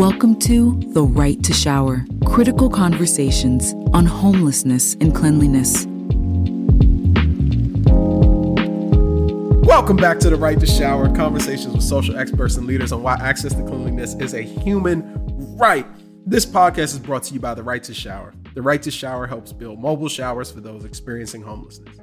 Welcome to The Right to Shower critical conversations on homelessness and cleanliness. Welcome back to The Right to Shower conversations with social experts and leaders on why access to cleanliness is a human right. This podcast is brought to you by The Right to Shower. The Right to Shower helps build mobile showers for those experiencing homelessness.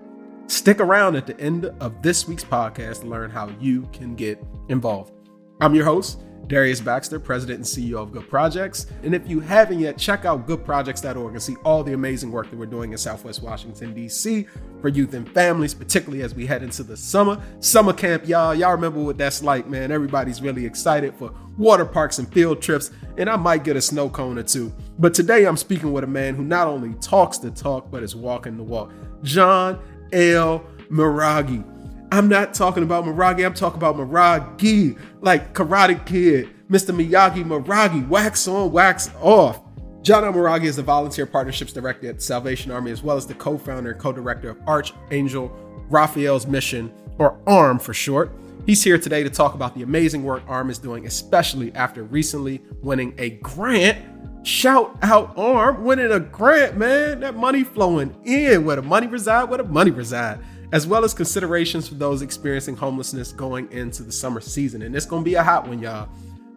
Stick around at the end of this week's podcast to learn how you can get involved. I'm your host, Darius Baxter, President and CEO of Good Projects. And if you haven't yet, check out goodprojects.org and see all the amazing work that we're doing in Southwest Washington, D.C. for youth and families, particularly as we head into the summer. Summer camp, y'all. Y'all remember what that's like, man. Everybody's really excited for water parks and field trips, and I might get a snow cone or two. But today I'm speaking with a man who not only talks the talk, but is walking the walk. John L. Maraghi. I'm not talking about Maraghi, I'm talking about Maraghi, like Karate Kid, Mr. Miyagi Maraghi, wax on, wax off. John El-Maraghy is the Volunteer Partnerships Director at Salvation Army, as well as the co founder and co director of Archangel Raphael's Mission, or ARM for short. He's here today to talk about the amazing work ARM is doing, especially after recently winning a grant. Shout out ARM, winning a grant, man. That money flowing in. Where the money reside, where the money reside as well as considerations for those experiencing homelessness going into the summer season. And it's going to be a hot one, y'all.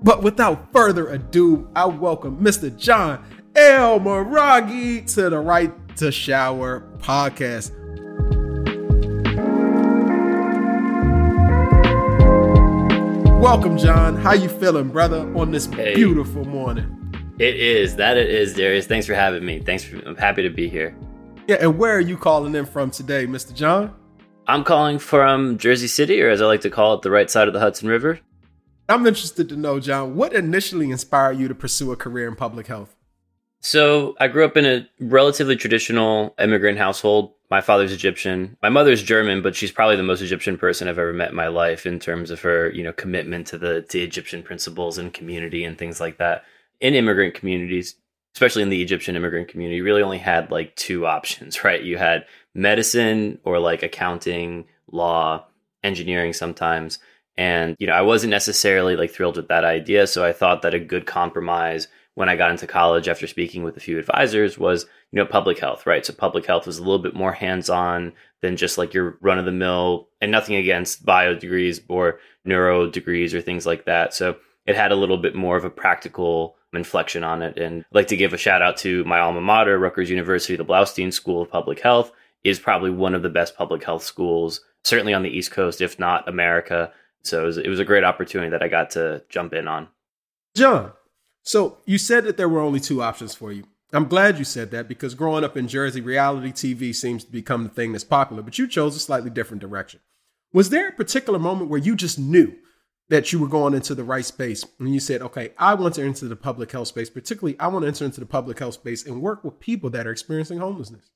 But without further ado, I welcome Mr. John El-Maraghy to the Right to Shower podcast. Welcome, John. How you feeling, brother, on this hey, beautiful morning? It is. That it is, Darius. Thanks for having me. Thanks for I'm happy to be here. Yeah, and where are you calling in from today, Mr. John? I'm calling from Jersey City, or as I like to call it, the right side of the Hudson River. I'm interested to know, John, what initially inspired you to pursue a career in public health? So, I grew up in a relatively traditional immigrant household. My father's Egyptian. My mother's German, but she's probably the most Egyptian person I've ever met in my life in terms of her, you know, commitment to the to Egyptian principles and community and things like that. In immigrant communities, especially in the Egyptian immigrant community, really only had like two options, right? You had medicine or like accounting, law, engineering sometimes. And, you know, I wasn't necessarily like thrilled with that idea. So I thought that a good compromise when I got into college after speaking with a few advisors was, you know, public health, right? So public health was a little bit more hands on than just like your run of the mill and nothing against bio degrees or neuro degrees or things like that. So it had a little bit more of a practical inflection on it. And I'd like to give a shout out to my alma mater, Rutgers University, the Bloustein School of Public Health is probably one of the best public health schools, certainly on the East Coast, if not America. So it was, it was a great opportunity that I got to jump in on. John, so you said that there were only two options for you. I'm glad you said that because growing up in Jersey, reality TV seems to become the thing that's popular, but you chose a slightly different direction. Was there a particular moment where you just knew that you were going into the right space and you said, okay, I want to enter the public health space, particularly I want to enter into the public health space and work with people that are experiencing homelessness?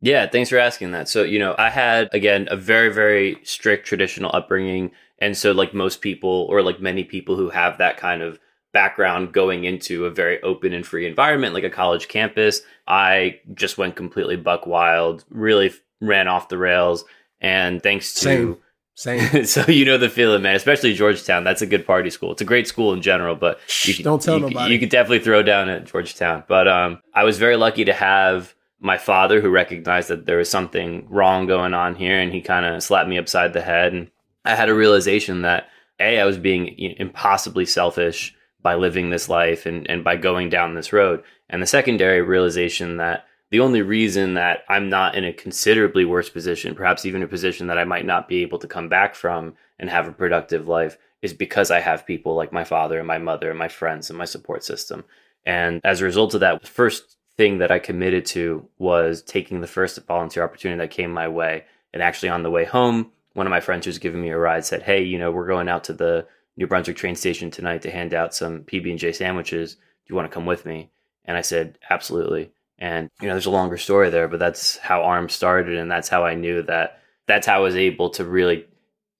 Yeah, thanks for asking that. So, you know, I had, again, a very, very strict traditional upbringing. And so, like most people, or like many people who have that kind of background going into a very open and free environment, like a college campus, I just went completely buck wild, really ran off the rails. And thanks to. Same. Same. so you know the feeling, man. Especially Georgetown. That's a good party school. It's a great school in general, but you could, don't tell you, nobody. You could definitely throw down at Georgetown. But um, I was very lucky to have my father who recognized that there was something wrong going on here and he kind of slapped me upside the head and i had a realization that a i was being impossibly selfish by living this life and, and by going down this road and the secondary realization that the only reason that i'm not in a considerably worse position perhaps even a position that i might not be able to come back from and have a productive life is because i have people like my father and my mother and my friends and my support system and as a result of that the first thing that I committed to was taking the first volunteer opportunity that came my way. And actually, on the way home, one of my friends who was giving me a ride said, "Hey, you know, we're going out to the New Brunswick train station tonight to hand out some PB and J sandwiches. Do you want to come with me?" And I said, "Absolutely." And you know, there's a longer story there, but that's how ARM started, and that's how I knew that that's how I was able to really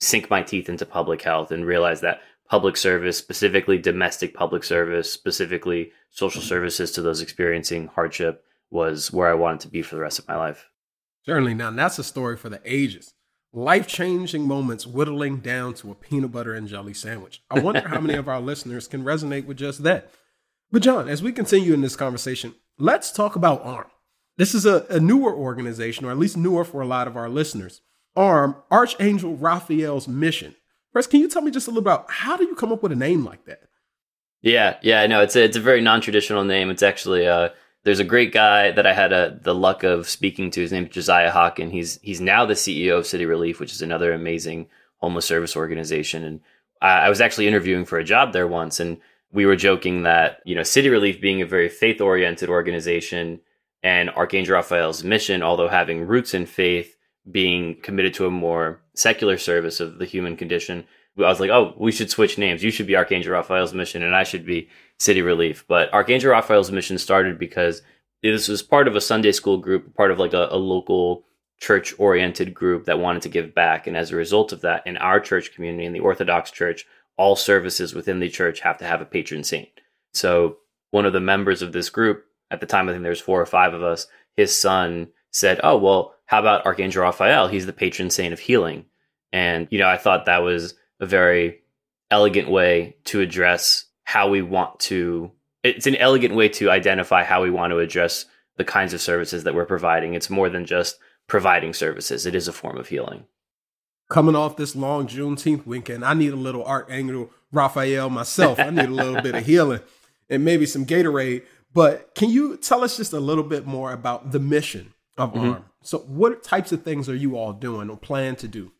sink my teeth into public health and realize that public service, specifically domestic public service, specifically social services to those experiencing hardship, was where I wanted to be for the rest of my life. Certainly. Now, that's a story for the ages. life changing moments whittling down to a peanut butter and jelly sandwich. I wonder how many of our listeners can resonate with just that. But, John, as we continue in this conversation, let's talk about ARM. This is a, a newer organization, or at least newer for a lot of our listeners. ARM, Archangel Raphael's Mission. First, can you tell me just a little about how do you come up with a name like that? Yeah, yeah, no, it's a, it's a very non traditional name. It's actually uh, there's a great guy that I had a, the luck of speaking to. His name is Josiah Haken. He's he's now the CEO of City Relief, which is another amazing homeless service organization. And I, I was actually interviewing for a job there once, and we were joking that you know City Relief being a very faith oriented organization and Archangel Raphael's mission, although having roots in faith, being committed to a more secular service of the human condition. I was like, oh, we should switch names. You should be Archangel Raphael's mission, and I should be City Relief. But Archangel Raphael's mission started because this was part of a Sunday school group, part of like a, a local church oriented group that wanted to give back. And as a result of that, in our church community, in the Orthodox Church, all services within the church have to have a patron saint. So one of the members of this group, at the time, I think there's four or five of us, his son said, Oh, well, how about Archangel Raphael? He's the patron saint of healing. And, you know, I thought that was a very elegant way to address how we want to, it's an elegant way to identify how we want to address the kinds of services that we're providing. It's more than just providing services, it is a form of healing. Coming off this long Juneteenth weekend, I need a little art Archangel Raphael myself. I need a little bit of healing and maybe some Gatorade. But can you tell us just a little bit more about the mission of mm-hmm. ARM? So, what types of things are you all doing or plan to do?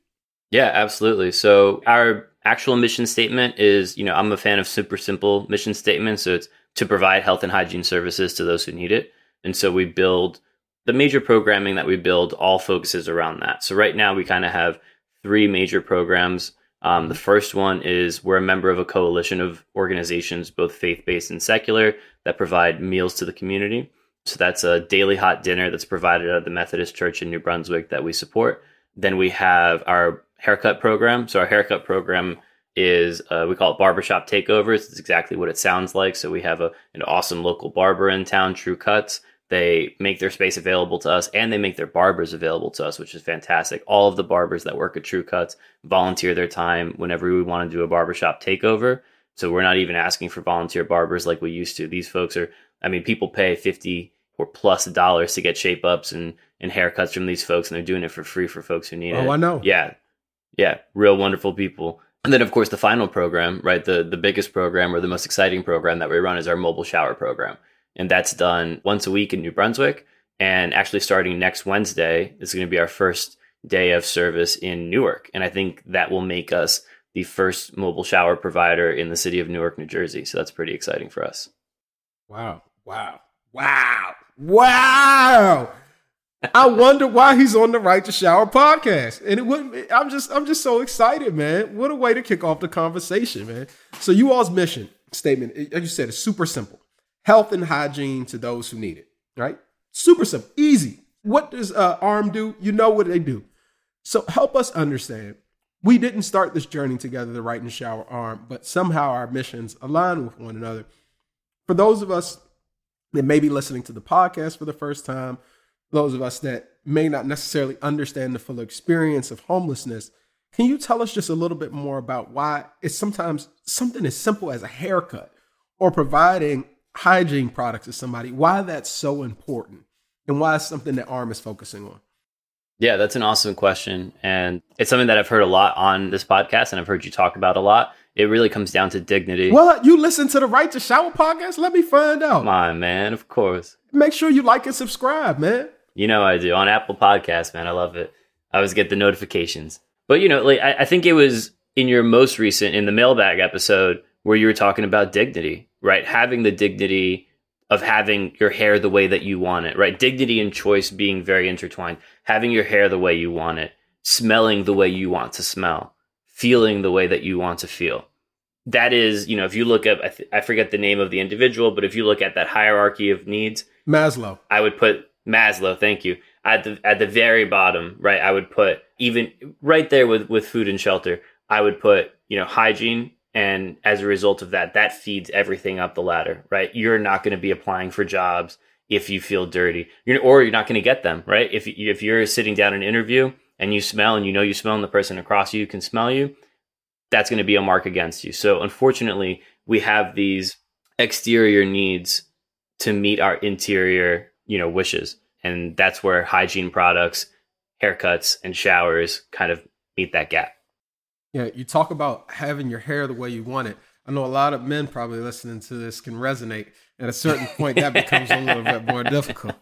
Yeah, absolutely. So, our actual mission statement is you know, I'm a fan of super simple mission statements. So, it's to provide health and hygiene services to those who need it. And so, we build the major programming that we build all focuses around that. So, right now, we kind of have three major programs. Um, the first one is we're a member of a coalition of organizations, both faith based and secular, that provide meals to the community. So that's a daily hot dinner that's provided at the Methodist Church in New Brunswick that we support. Then we have our haircut program. So our haircut program is uh, we call it barbershop takeovers. It's exactly what it sounds like. So we have a, an awesome local barber in town, True Cuts. They make their space available to us and they make their barbers available to us, which is fantastic. All of the barbers that work at True Cuts volunteer their time whenever we want to do a barbershop takeover. So we're not even asking for volunteer barbers like we used to. These folks are I mean, people pay 50 or plus dollars to get shape ups and, and haircuts from these folks, and they're doing it for free for folks who need oh, it. Oh, I know. Yeah. Yeah. Real wonderful people. And then, of course, the final program, right? The, the biggest program or the most exciting program that we run is our mobile shower program. And that's done once a week in New Brunswick. And actually, starting next Wednesday, is going to be our first day of service in Newark. And I think that will make us the first mobile shower provider in the city of Newark, New Jersey. So that's pretty exciting for us. Wow. Wow. Wow. Wow. I wonder why he's on the Right to Shower podcast. And it wouldn't I'm just I'm just so excited, man. What a way to kick off the conversation, man. So you all's mission statement, as you said, is super simple. Health and hygiene to those who need it, right? Super simple, easy. What does uh, ARM do? You know what they do. So help us understand. We didn't start this journey together, the Right and Shower ARM, but somehow our missions align with one another. For those of us that may be listening to the podcast for the first time, those of us that may not necessarily understand the full experience of homelessness, can you tell us just a little bit more about why it's sometimes something as simple as a haircut or providing hygiene products to somebody, why that's so important and why it's something that ARM is focusing on? Yeah, that's an awesome question. And it's something that I've heard a lot on this podcast and I've heard you talk about a lot it really comes down to dignity. Well, uh, you listen to the Right to Shower podcast? Let me find out. My man. Of course. Make sure you like and subscribe, man. You know I do on Apple Podcasts, man. I love it. I always get the notifications. But you know, like I, I think it was in your most recent in the mailbag episode where you were talking about dignity, right? Having the dignity of having your hair the way that you want it, right? Dignity and choice being very intertwined. Having your hair the way you want it, smelling the way you want to smell feeling the way that you want to feel. That is, you know, if you look at, I, th- I forget the name of the individual, but if you look at that hierarchy of needs, Maslow, I would put Maslow. Thank you at the at the very bottom, right? I would put even right there with with food and shelter. I would put you know hygiene, and as a result of that, that feeds everything up the ladder, right? You're not going to be applying for jobs if you feel dirty, you're, or you're not going to get them, right? If if you're sitting down in an interview and you smell and you know you smell and the person across you can smell you, that's going to be a mark against you. So unfortunately, we have these exterior needs to meet our interior, you know, wishes. And that's where hygiene products, haircuts, and showers kind of meet that gap. Yeah, you talk about having your hair the way you want it. I know a lot of men probably listening to this can resonate. At a certain point, that becomes a little bit more difficult.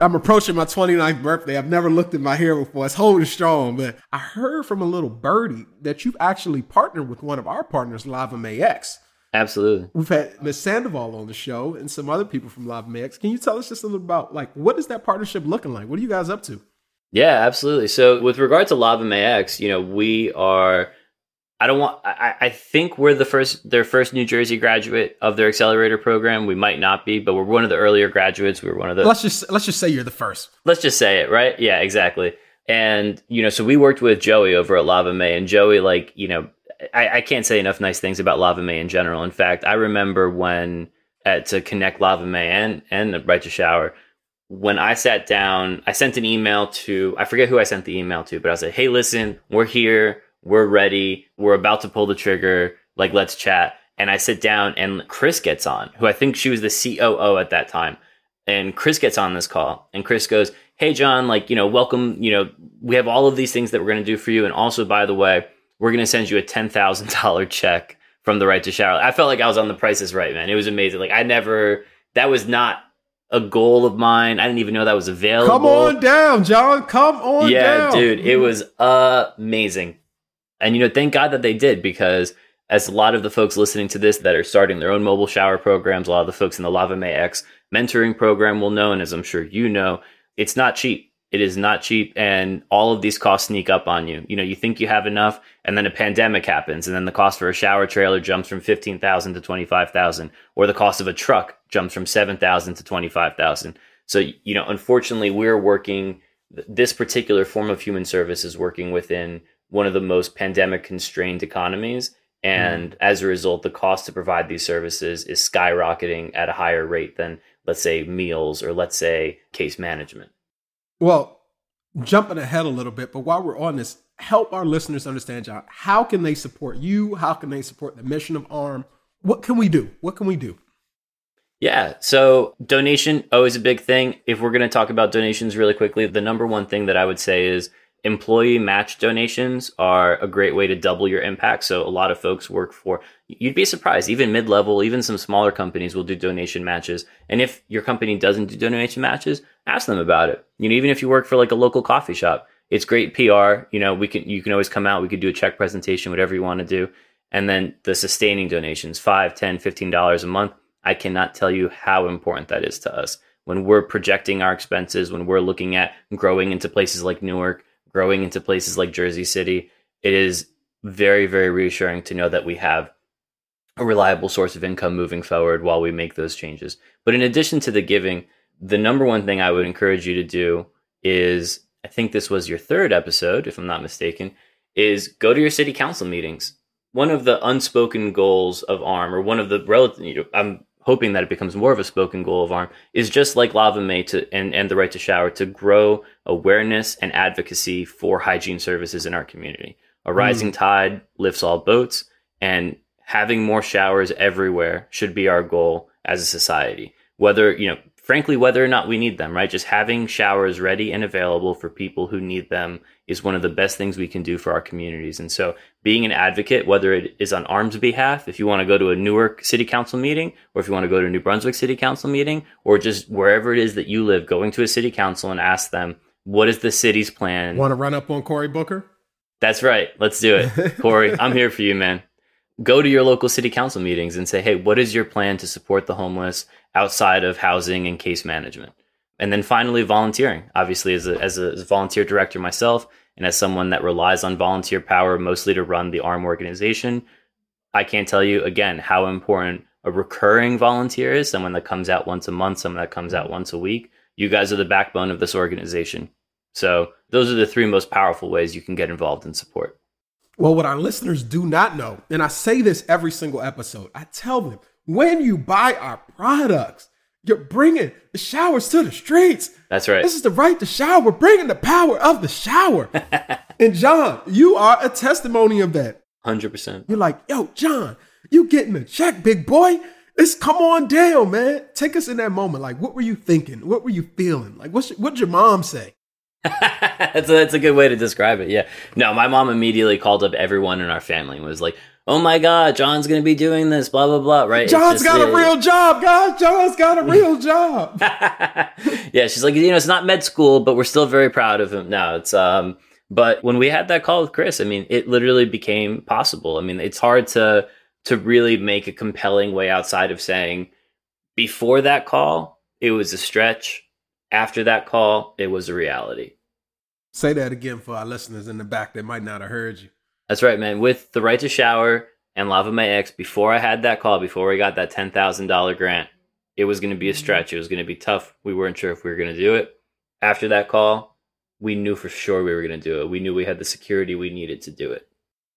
I'm approaching my 29th birthday. I've never looked at my hair before. It's holding strong, but I heard from a little birdie that you've actually partnered with one of our partners, LavaMaeX. Absolutely. We've had Miss Sandoval on the show and some other people from LavaMaeX. Can you tell us just a little about like what is that partnership looking like? What are you guys up to? Yeah, absolutely. So with regard to LavaMaeX, you know, we are I don't want. I, I think we're the first, their first New Jersey graduate of their accelerator program. We might not be, but we're one of the earlier graduates. We were one of the. Let's just let's just say you're the first. Let's just say it, right? Yeah, exactly. And you know, so we worked with Joey over at LavaMae, and Joey, like, you know, I, I can't say enough nice things about LavaMae in general. In fact, I remember when at to connect LavaMae and and Right to Shower, when I sat down, I sent an email to I forget who I sent the email to, but I said, "Hey, listen, we're here we're ready. We're about to pull the trigger. Like, let's chat. And I sit down and Chris gets on, who I think she was the COO at that time. And Chris gets on this call and Chris goes, Hey, John, like, you know, welcome. You know, we have all of these things that we're going to do for you. And also, by the way, we're going to send you a $10,000 check from the right to shower. I felt like I was on the prices right, man. It was amazing. Like, I never, that was not a goal of mine. I didn't even know that was available. Come on down, John. Come on down. yeah, down. dude. It was amazing. And, you know, thank God that they did because as a lot of the folks listening to this that are starting their own mobile shower programs, a lot of the folks in the LavaMaeX mentoring program will know, and as I'm sure you know, it's not cheap. It is not cheap, and all of these costs sneak up on you. You know, you think you have enough, and then a pandemic happens, and then the cost for a shower trailer jumps from fifteen thousand to twenty five thousand, or the cost of a truck jumps from seven thousand to twenty five thousand. So, you know, unfortunately, we're working. This particular form of human service is working within one of the most pandemic constrained economies. And mm. as a result, the cost to provide these services is skyrocketing at a higher rate than, let's say, meals or let's say case management. Well, jumping ahead a little bit, but while we're on this, help our listeners understand, John, how can they support you? How can they support the mission of ARM? What can we do? What can we do? Yeah. So donation always a big thing. If we're going to talk about donations really quickly, the number one thing that I would say is employee match donations are a great way to double your impact. So a lot of folks work for, you'd be surprised, even mid level, even some smaller companies will do donation matches. And if your company doesn't do donation matches, ask them about it. You know, even if you work for like a local coffee shop, it's great PR. You know, we can, you can always come out, we could do a check presentation, whatever you want to do. And then the sustaining donations, five, ten, fifteen dollars a month. I cannot tell you how important that is to us. When we're projecting our expenses, when we're looking at growing into places like Newark, growing into places like Jersey City, it is very, very reassuring to know that we have a reliable source of income moving forward while we make those changes. But in addition to the giving, the number one thing I would encourage you to do is I think this was your third episode, if I'm not mistaken, is go to your city council meetings. One of the unspoken goals of ARM, or one of the relative, you know, I'm hoping that it becomes more of a spoken goal of ARM, is just like LavaMae to, and, and the right to shower to grow awareness and advocacy for hygiene services in our community. A rising mm. tide lifts all boats, and having more showers everywhere should be our goal as a society. Whether, you know, frankly, whether or not we need them, right? Just having showers ready and available for people who need them is one of the best things we can do for our communities. And so, being an advocate, whether it is on ARM's behalf, if you want to go to a Newark City Council meeting, or if you want to go to a New Brunswick City Council meeting, or just wherever it is that you live, going to a city council and ask them, what is the city's plan? Want to run up on Cory Booker? That's right. Let's do it. Cory, I'm here for you, man. Go to your local city council meetings and say, hey, what is your plan to support the homeless outside of housing and case management? And then finally, volunteering. Obviously, as a, as a, as a volunteer director myself, and as someone that relies on volunteer power mostly to run the ARM organization, I can't tell you again how important a recurring volunteer is someone that comes out once a month, someone that comes out once a week you guys are the backbone of this organization. So those are the three most powerful ways you can get involved in support. Well, what our listeners do not know, and I say this every single episode, I tell them when you buy our products, You're bringing the showers to the streets. That's right. This is the right to shower. We're bringing the power of the shower. and John, you are a testimony of that. 100%. You're like, yo, John, you getting a check, big boy. It's come on down, man. Take us in that moment. Like, what were you thinking? What were you feeling? Like, what's, what'd your mom say? that's, a, that's a good way to describe it. Yeah. No, my mom immediately called up everyone in our family and was like, oh my God, John's going to be doing this, blah, blah, blah, right? John's got a real job, guys. John's got a real job. yeah. She's like, you know, it's not med school, but we're still very proud of him. No, it's, um, but when we had that call with Chris, I mean, it literally became possible. I mean, it's hard to, to really make a compelling way outside of saying before that call, it was a stretch. After that call, it was a reality. Say that again for our listeners in the back that might not have heard you. That's right, man. With the right to shower and LavaMaeX, before I had that call, before we got that ten thousand dollar grant, it was going to be a mm-hmm. stretch. It was going to be tough. We weren't sure if we were going to do it. After that call, we knew for sure we were going to do it. We knew we had the security we needed to do it.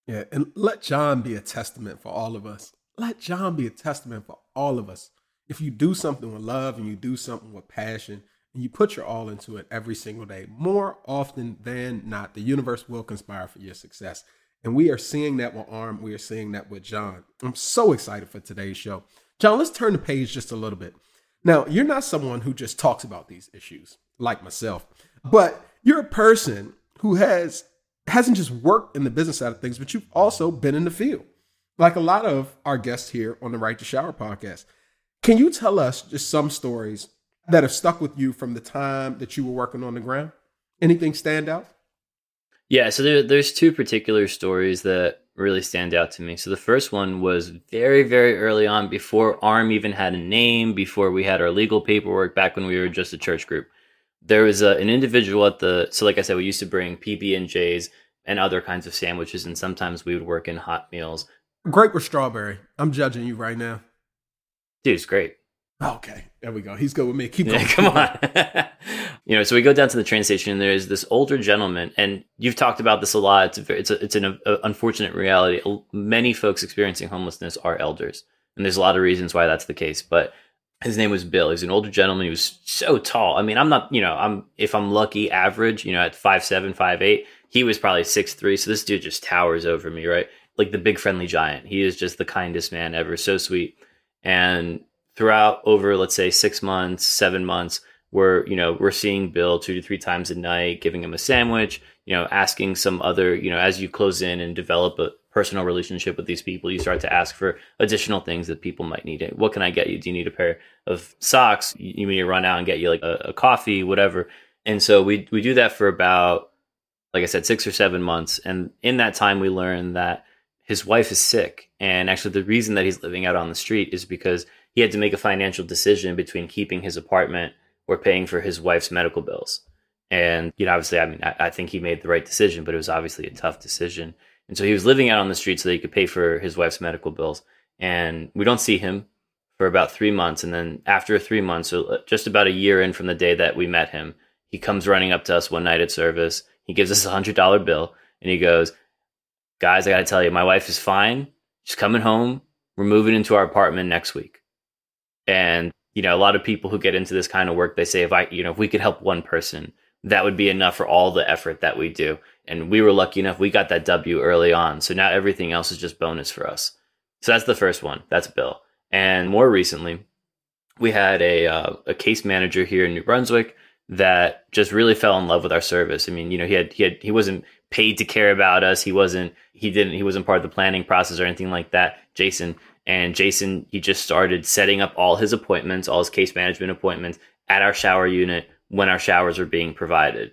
Yeah, and let John be a testament for all of us. Let John be a testament for all of us. If you do something with love and you do something with passion and you put your all into it every single day, more often than not, the universe will conspire for your success. And we are seeing that with Arm. We are seeing that with John. I'm so excited for today's show. John, let's turn the page just a little bit. Now, you're not someone who just talks about these issues like myself, but you're a person who has hasn't just worked in the business side of things, but you've also been in the field. Like a lot of our guests here on the Right to Shower podcast. Can you tell us just some stories that have stuck with you from the time that you were working on the ground? Anything stand out? Yeah, so there, there's two particular stories that really stand out to me. So the first one was very, very early on, before ARM even had a name, before we had our legal paperwork, back when we were just a church group. There was a, an individual at the so, like I said, we used to bring PB and J's and other kinds of sandwiches, and sometimes we would work in hot meals. Grape or strawberry? I'm judging you right now. Dude, it's great. Okay, there we go. He's good with me. Keep going. Yeah, come on. you know, so we go down to the train station, and there's this older gentleman, and you've talked about this a lot. It's a, it's a, it's an a, unfortunate reality. Many folks experiencing homelessness are elders, and there's a lot of reasons why that's the case. But his name was Bill. He's an older gentleman. He was so tall. I mean, I'm not, you know, I'm if I'm lucky, average, you know, at five seven, five eight. He was probably six three. So this dude just towers over me, right? Like the big friendly giant. He is just the kindest man ever. So sweet. And throughout over let's say six months seven months we're you know we're seeing bill two to three times a night giving him a sandwich you know asking some other you know as you close in and develop a personal relationship with these people you start to ask for additional things that people might need. What can i get you? Do you need a pair of socks? You need to run out and get you like a, a coffee whatever. And so we we do that for about like i said six or seven months. And in that time we learned that his wife is sick. And actually the reason that he's living out on the street is because he had to make a financial decision between keeping his apartment or paying for his wife's medical bills. And, you know, obviously, I mean, I, I, think he made the right decision, but it was obviously a tough decision. And so he was living out on the street so that he could pay for his wife's medical bills. And we don't see him for about three months. And then after three months, so uh, just about a year in from the day that we met him, he comes running up to us one night at service. He gives us a hundred dollar bill and he goes, guys, I got to tell you, my wife is fine. She's coming home. We're moving into our apartment next week. And, you know, a lot of people who get into this kind of work, they say, if I, you know, if we could help one person, that would be enough for all the effort that we do. And we were lucky enough, we got that W early on. So now everything else is just bonus for us. So that's the first one. That's Bill. And more recently, we had a, uh, a case manager here in New Brunswick that just really fell in love with our service. I mean, you know, he had, he had, he wasn't paid to care about us. He wasn't, he didn't, he wasn't part of the planning process or anything like that. Jason, and Jason, he just started setting up all his appointments, all his case management appointments at our shower unit when our showers were being provided.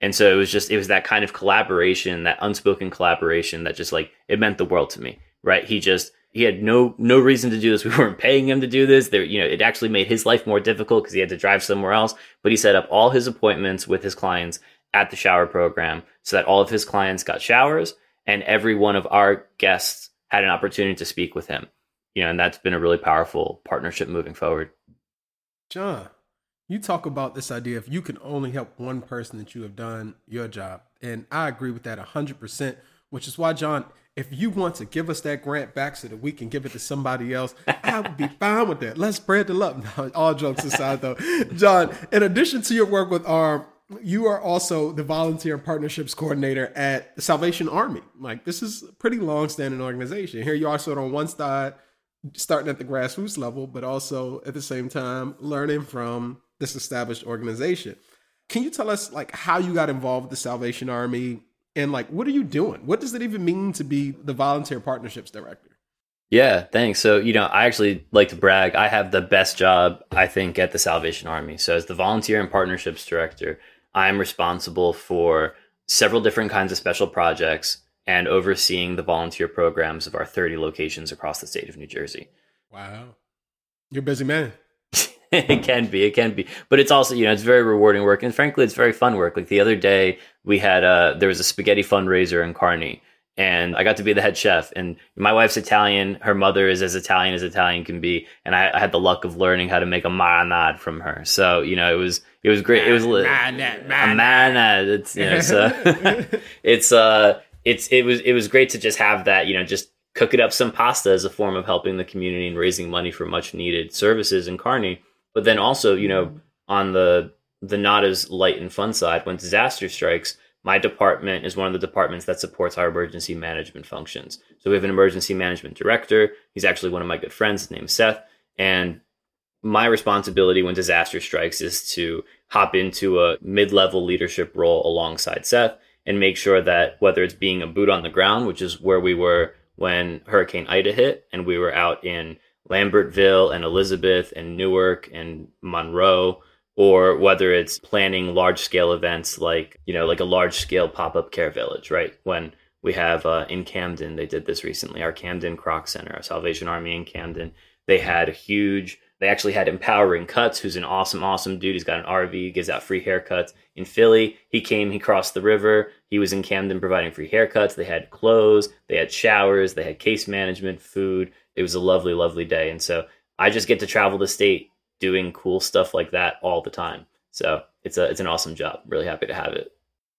And so it was just, it was that kind of collaboration, that unspoken collaboration that just like, it meant the world to me, right? He just, he had no, no reason to do this. We weren't paying him to do this. There, you know, it actually made his life more difficult because he had to drive somewhere else, but he set up all his appointments with his clients at the shower program so that all of his clients got showers and every one of our guests had an opportunity to speak with him you know, and that's been a really powerful partnership moving forward. John, you talk about this idea if you can only help one person that you have done your job. And I agree with that 100%, which is why, John, if you want to give us that grant back so that we can give it to somebody else, I would be fine with that. Let's spread the love. No, all jokes aside, though, John, in addition to your work with ARM, you are also the volunteer partnerships coordinator at the Salvation Army. Like this is a pretty long-standing organization. Here you are, sort of on one side, starting at the grassroots level, but also at the same time learning from this established organization. Can you tell us like how you got involved with the Salvation Army and like what are you doing? What does it even mean to be the volunteer partnerships director? Yeah, thanks. So, you know, I actually like to brag. I have the best job, I think, at the Salvation Army. So, as the volunteer and partnerships director, I'm responsible for several different kinds of special projects and overseeing the volunteer programs of our 30 locations across the state of New Jersey. Wow. You're a busy man. it can be, it can be, but it's also, you know, it's very rewarding work. And frankly, it's very fun work. Like the other day, we had a, there was a spaghetti fundraiser in Kearny and I got to be the head chef. And my wife's Italian. Her mother is as Italian as Italian can be. And I, I had the luck of learning how to make a marinade from her. So, you know, it was, it was great. It was a marinade. It's, you know, so it's, uh, it's, it was, it was great to just have that, you know, just cook it up some pasta as a form of helping the community and raising money for much needed services in Kearny. But then also, you know, on the the not as light and fun side, when disaster strikes, my department is one of the departments that supports our emergency management functions. So we have an emergency management director. He's actually one of my good friends. His name's Seth. And my responsibility when disaster strikes is to hop into a mid level leadership role alongside Seth and make sure that whether it's being a boot on the ground, which is where we were when Hurricane Ida hit, and we were out in Lambertville and Elizabeth and Newark and Monroe, or whether it's planning large scale events like, you know, like a large scale pop up care village, right? When we have uh, in Camden, they did this recently, our Camden Kroc Center, our Salvation Army in Camden. They had a huge, they actually had Empowering Cuts, who's an awesome, awesome dude. He's got an RV, gives out free haircuts. In Philly, he came, he crossed the river. He was in Camden providing free haircuts. They had clothes, they had showers, they had case management, food it was a lovely, lovely day. And so I just get to travel the state doing cool stuff like that all the time. So it's a it's an awesome job. Really happy to have it.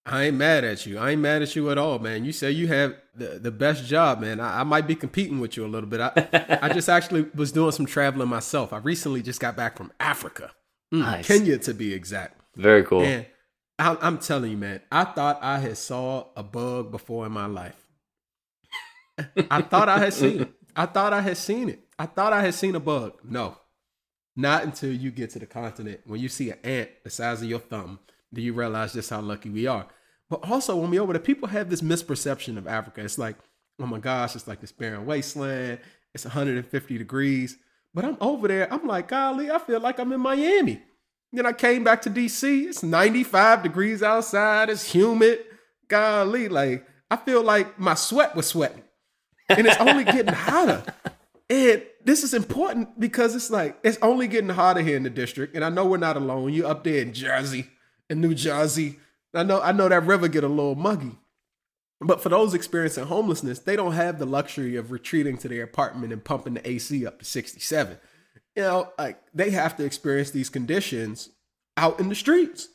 I ain't mad at you. I ain't mad at you at all, man. You say you have the, the best job, man. I, I might be competing with you a little bit. I, I just actually was doing some traveling myself. I recently just got back from Africa, mm, nice. Kenya to be exact. Very cool. And I, I'm telling you, man, I thought I had saw a bug before in my life. I thought I had seen it. I thought I had seen it. I thought I had seen a bug. No, not until you get to the continent. When you see an ant the size of your thumb, do you realize just how lucky we are. But also, when we over there, people have this misperception of Africa. It's like, oh my gosh, it's like this barren wasteland. It's 150 degrees. But I'm over there. I'm like, golly, I feel like I'm in Miami. Then I came back to DC. It's 95 degrees outside. It's humid. Golly, like I feel like my sweat was sweating and it's only getting hotter. And this is important because it's like it's only getting hotter here in the district, and I know we're not alone. You up there in Jersey, in New Jersey. I know I know that river get a little muggy. But for those experiencing homelessness, they don't have the luxury of retreating to their apartment and pumping the AC up to 67. You know, like they have to experience these conditions out in the streets.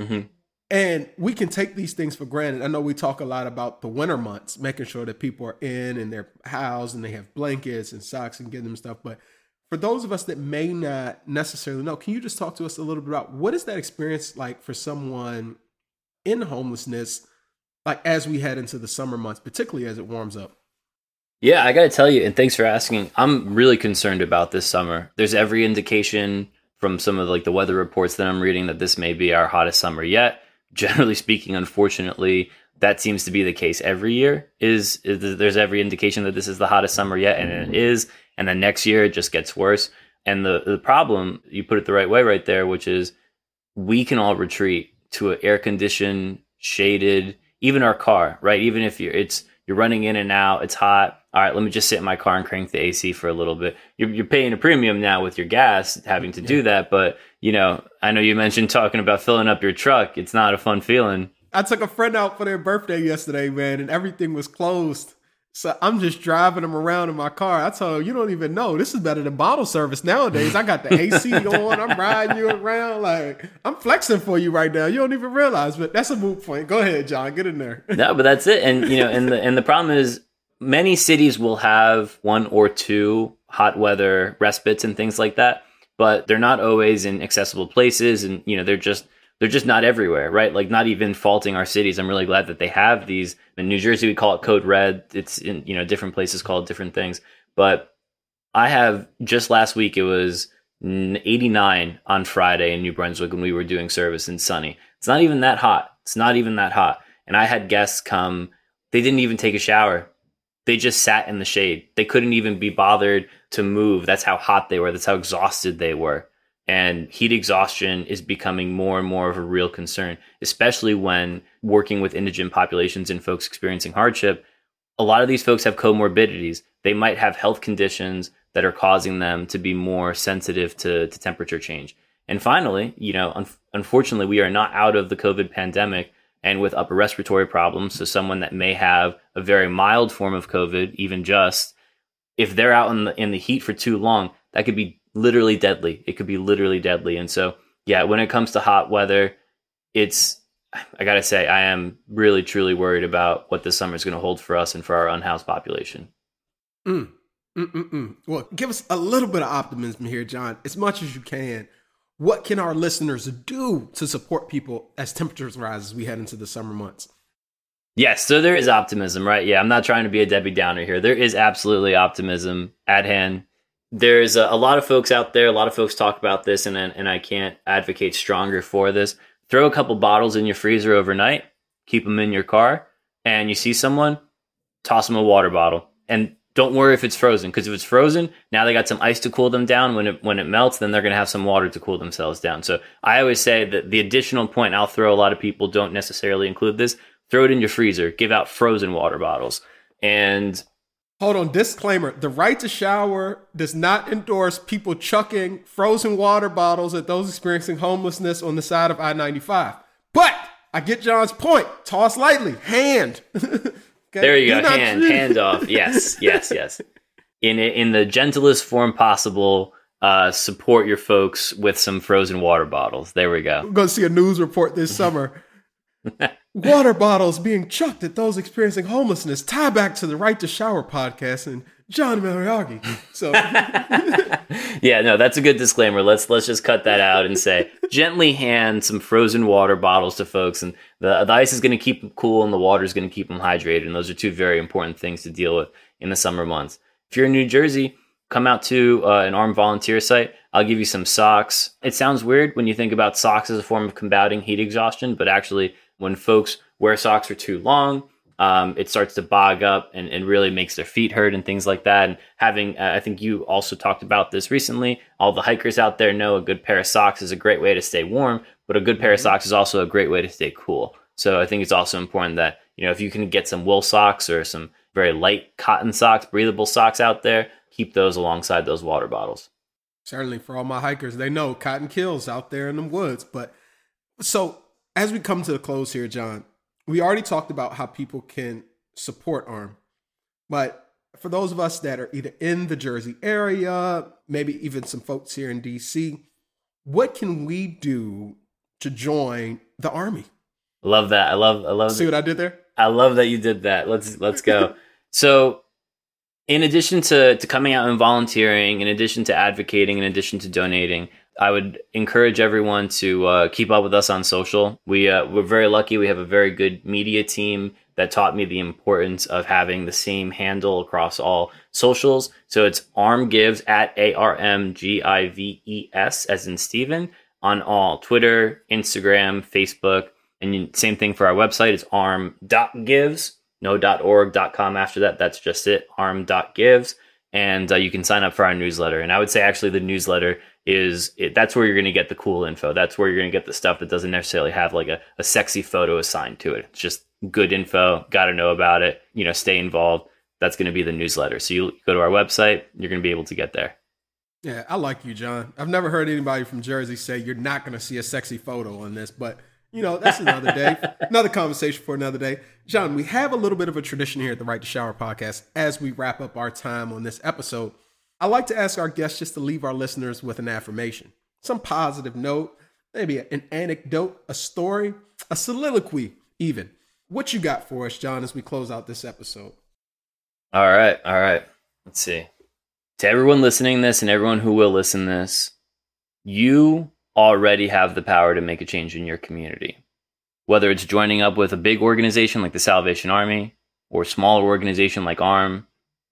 Mm-hmm. And we can take these things for granted. I know we talk a lot about the winter months, making sure that people are in and they're housed and they have blankets and socks and getting them stuff. But for those of us that may not necessarily know, can you just talk to us a little bit about what is that experience like for someone in homelessness, like as we head into the summer months, particularly as it warms up? Yeah, I got to tell you, and thanks for asking. I'm really concerned about this summer. There's every indication from some of like the weather reports that I'm reading that this may be our hottest summer yet generally speaking, unfortunately, that seems to be the case every year. Is, is, there's every indication that this is the hottest summer yet, and it is, and then next year it just gets worse. And the the problem, you put it the right way, right there, which is we can all retreat to an air conditioned, shaded, even our car, right? Even if you're it's you're running in and out, it's hot. All right, let me just sit in my car and crank the AC for a little bit. You're, you're paying a premium now with your gas, having to yeah. do that, but you know, I know you mentioned talking about filling up your truck. It's not a fun feeling. I took a friend out for their birthday yesterday, man, and everything was closed. So I'm just driving them around in my car. I told him, you don't even know. This is better than bottle service nowadays. I got the AC on. I'm riding you around. Like, I'm flexing for you right now. You don't even realize, but that's a moot point. Go ahead, John. Get in there. no, but that's it. And, you know, and the, and the problem is many cities will have one or two hot weather respites and things like that, but they're not always in accessible places and you know, they're just they're just not everywhere, right? Like not even faulting our cities. I'm really glad that they have these. In New Jersey, we call it code red. It's in, you know, different places call it different things. But I have just last week, it was 89 on Friday in New Brunswick when we were doing service in sunny. It's not even that hot. It's not even that hot. And I had guests come, they didn't even take a shower. They just sat in the shade. They couldn't even be bothered to move. That's how hot they were. That's how exhausted they were. And heat exhaustion is becoming more and more of a real concern, especially when working with indigent populations and folks experiencing hardship. A lot of these folks have comorbidities. They might have health conditions that are causing them to be more sensitive to, to temperature change. And finally, you know, un- unfortunately, we are not out of the COVID pandemic and with upper respiratory problems. So, someone that may have a very mild form of COVID, even just, if they're out in the, in the heat for too long, that could be literally deadly. It could be literally deadly. And so, yeah, when it comes to hot weather, it's, I gotta say, I am really truly worried about what this summer is going to hold for us and for our unhoused population. Mm. Mm-mm-mm. Well, give us a little bit of optimism here, John, as much as you can. What can our listeners do to support people as temperatures rise as we head into the summer months? Yes, so there is optimism, right? Yeah, I'm not trying to be a Debbie Downer here. There is absolutely optimism at hand there's a, a, lot of folks out there. A lot of folks talk about this, and and I can't advocate stronger for this. Throw a couple bottles in your freezer overnight. Keep them in your car, and you see someone, toss them a water bottle, and don't worry if it's frozen because if it's frozen, now they got some ice to cool them down. When it when it melts, then they're going to have some water to cool themselves down. So I always say that the additional point I'll throw. A lot of people don't necessarily include this. Throw it in your freezer. Give out frozen water bottles, and Hold on, disclaimer. The right to shower does not endorse people chucking frozen water bottles at those experiencing homelessness on the side of I 95. But I get John's point. Toss lightly, hand. okay? There you Do go, hand, hand off. Yes, yes, yes. In, in the gentlest form possible, uh, support your folks with some frozen water bottles. There we go. I'm going to see a news report this summer water bottles being chucked at those experiencing homelessness. Tie back to the Right to Shower podcast and John Maraghy. So Yeah, no, that's a good disclaimer. Let's let's just cut that out and say gently hand some frozen water bottles to folks and the, the ice is going to keep them cool and the water is going to keep them hydrated and those are two very important things to deal with in the summer months. If you're in New Jersey, come out to uh, an armed volunteer site. I'll give you some socks. It sounds weird when you think about socks as a form of combating heat exhaustion, but actually when folks wear socks for too long, um, it starts to bog up and, and really makes their feet hurt and things like that. And having, uh, I think you also talked about this recently. All the hikers out there know a good pair of socks is a great way to stay warm, but a good pair of mm-hmm. socks is also a great way to stay cool. So I think it's also important that, you know, if you can get some wool socks or some very light cotton socks, breathable socks out there, keep those alongside those water bottles. Certainly for all my hikers, they know cotton kills out there in the woods. But so as we come to the close here, John, we already talked about how people can support ARM, but for those of us that are either in the Jersey area, maybe even some folks here in DC, what can we do to join the army? Love that. I love. I love. See what I did there? I love that you did that. Let's let's go. so, in addition to to coming out and volunteering, in addition to advocating, in addition to donating, I would encourage everyone to uh, keep up with us on social. We uh, we're very lucky. We have a very good media team that taught me the importance of having the same handle across all socials. So it's Arm Gives at A R M G I V E S as in Stephen on all Twitter, Instagram, Facebook, and same thing for our website. It's arm.gives, no dot .org, dot .com after that. That's just it. Arm.gives and uh, you can sign up for our newsletter. And I would say actually the newsletter is it, that's where you're going to get the cool info. That's where you're going to get the stuff that doesn't necessarily have like a, a sexy photo assigned to it. It's just good info. Got to know about it. You know, stay involved. That's going to be the newsletter. So you go to our website, you're going to be able to get there. Yeah, I like you, John. I've never heard anybody from Jersey say you're not going to see a sexy photo on this, but you know, that's another day, another conversation for another day. John, we have a little bit of a tradition here at the Right to Shower podcast as we wrap up our time on this episode. I like to ask our guests just to leave our listeners with an affirmation, some positive note, maybe an anecdote, a story, a soliloquy, even. What you got for us, John, as we close out this episode? All right, all right. Let's see. To everyone listening this and everyone who will listen this, you already have the power to make a change in your community. Whether it's joining up with a big organization like the Salvation Army or a smaller organization like ARM,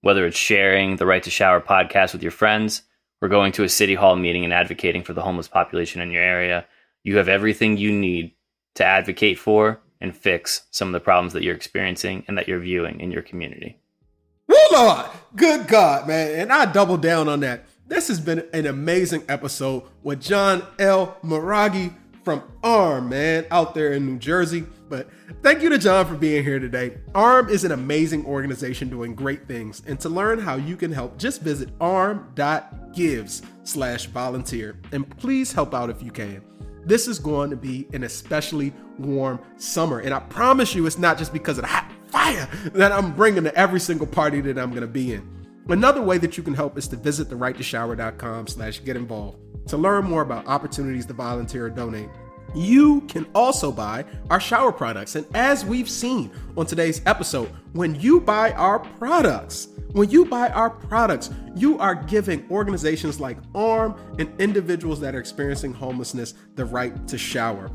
whether it's sharing the Right to Shower podcast with your friends or going to a city hall meeting and advocating for the homeless population in your area, you have everything you need to advocate for and fix some of the problems that you're experiencing and that you're viewing in your community. Woo, Lord. Good God, man. And I double down on that. This has been an amazing episode with John El-Maraghy from ARM, man, out there in New Jersey. But thank you to John for being here today. ARM is an amazing organization doing great things. And to learn how you can help, just visit arm.gives slash volunteer. And please help out if you can. This is going to be an especially warm summer. And I promise you, it's not just because of the hot fire that I'm bringing to every single party that I'm going to be in. Another way that you can help is to visit therighttoshower.com slash get involved to learn more about opportunities to volunteer or donate. You can also buy our shower products. And as we've seen on today's episode, when you buy our products, when you buy our products, you are giving organizations like ARM and individuals that are experiencing homelessness the right to shower.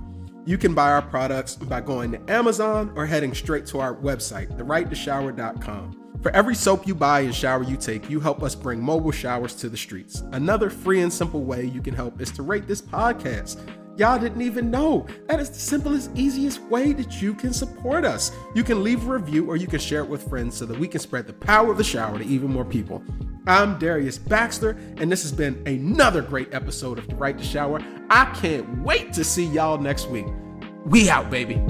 You can buy our products by going to Amazon or heading straight to our website, therighttoshower.com. For every soap you buy and shower you take, you help us bring mobile showers to the streets. Another free and simple way you can help is to rate this podcast. Y'all didn't even know. That is the simplest, easiest way that you can support us. You can leave a review or you can share it with friends so that we can spread the power of the shower to even more people. I'm Darius Baxter, and this has been another great episode of The Right to Shower. I can't wait to see y'all next week. We out, baby.